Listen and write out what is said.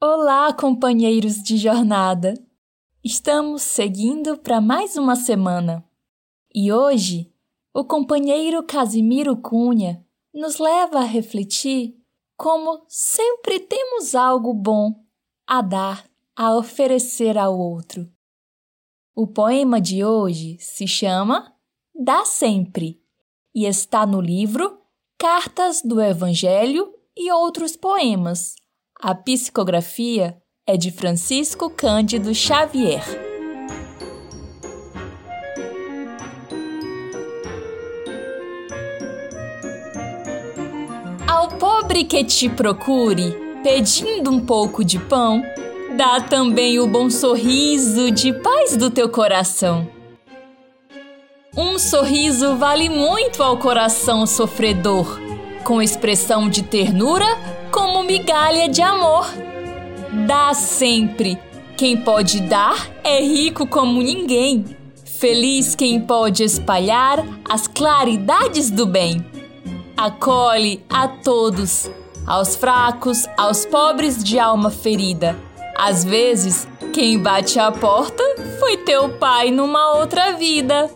Olá, companheiros de jornada! Estamos seguindo para mais uma semana e hoje o companheiro Casimiro Cunha nos leva a refletir como sempre temos algo bom a dar, a oferecer ao outro. O poema de hoje se chama Dá Sempre e está no livro Cartas do Evangelho e outros poemas a psicografia é de Francisco Cândido Xavier. Ao pobre que te procure, pedindo um pouco de pão, dá também o bom sorriso de paz do teu coração. Um sorriso vale muito ao coração sofredor, com expressão de ternura migalha de amor. Dá sempre. Quem pode dar é rico como ninguém. Feliz quem pode espalhar as claridades do bem. Acolhe a todos, aos fracos, aos pobres de alma ferida. Às vezes, quem bate a porta foi teu pai numa outra vida.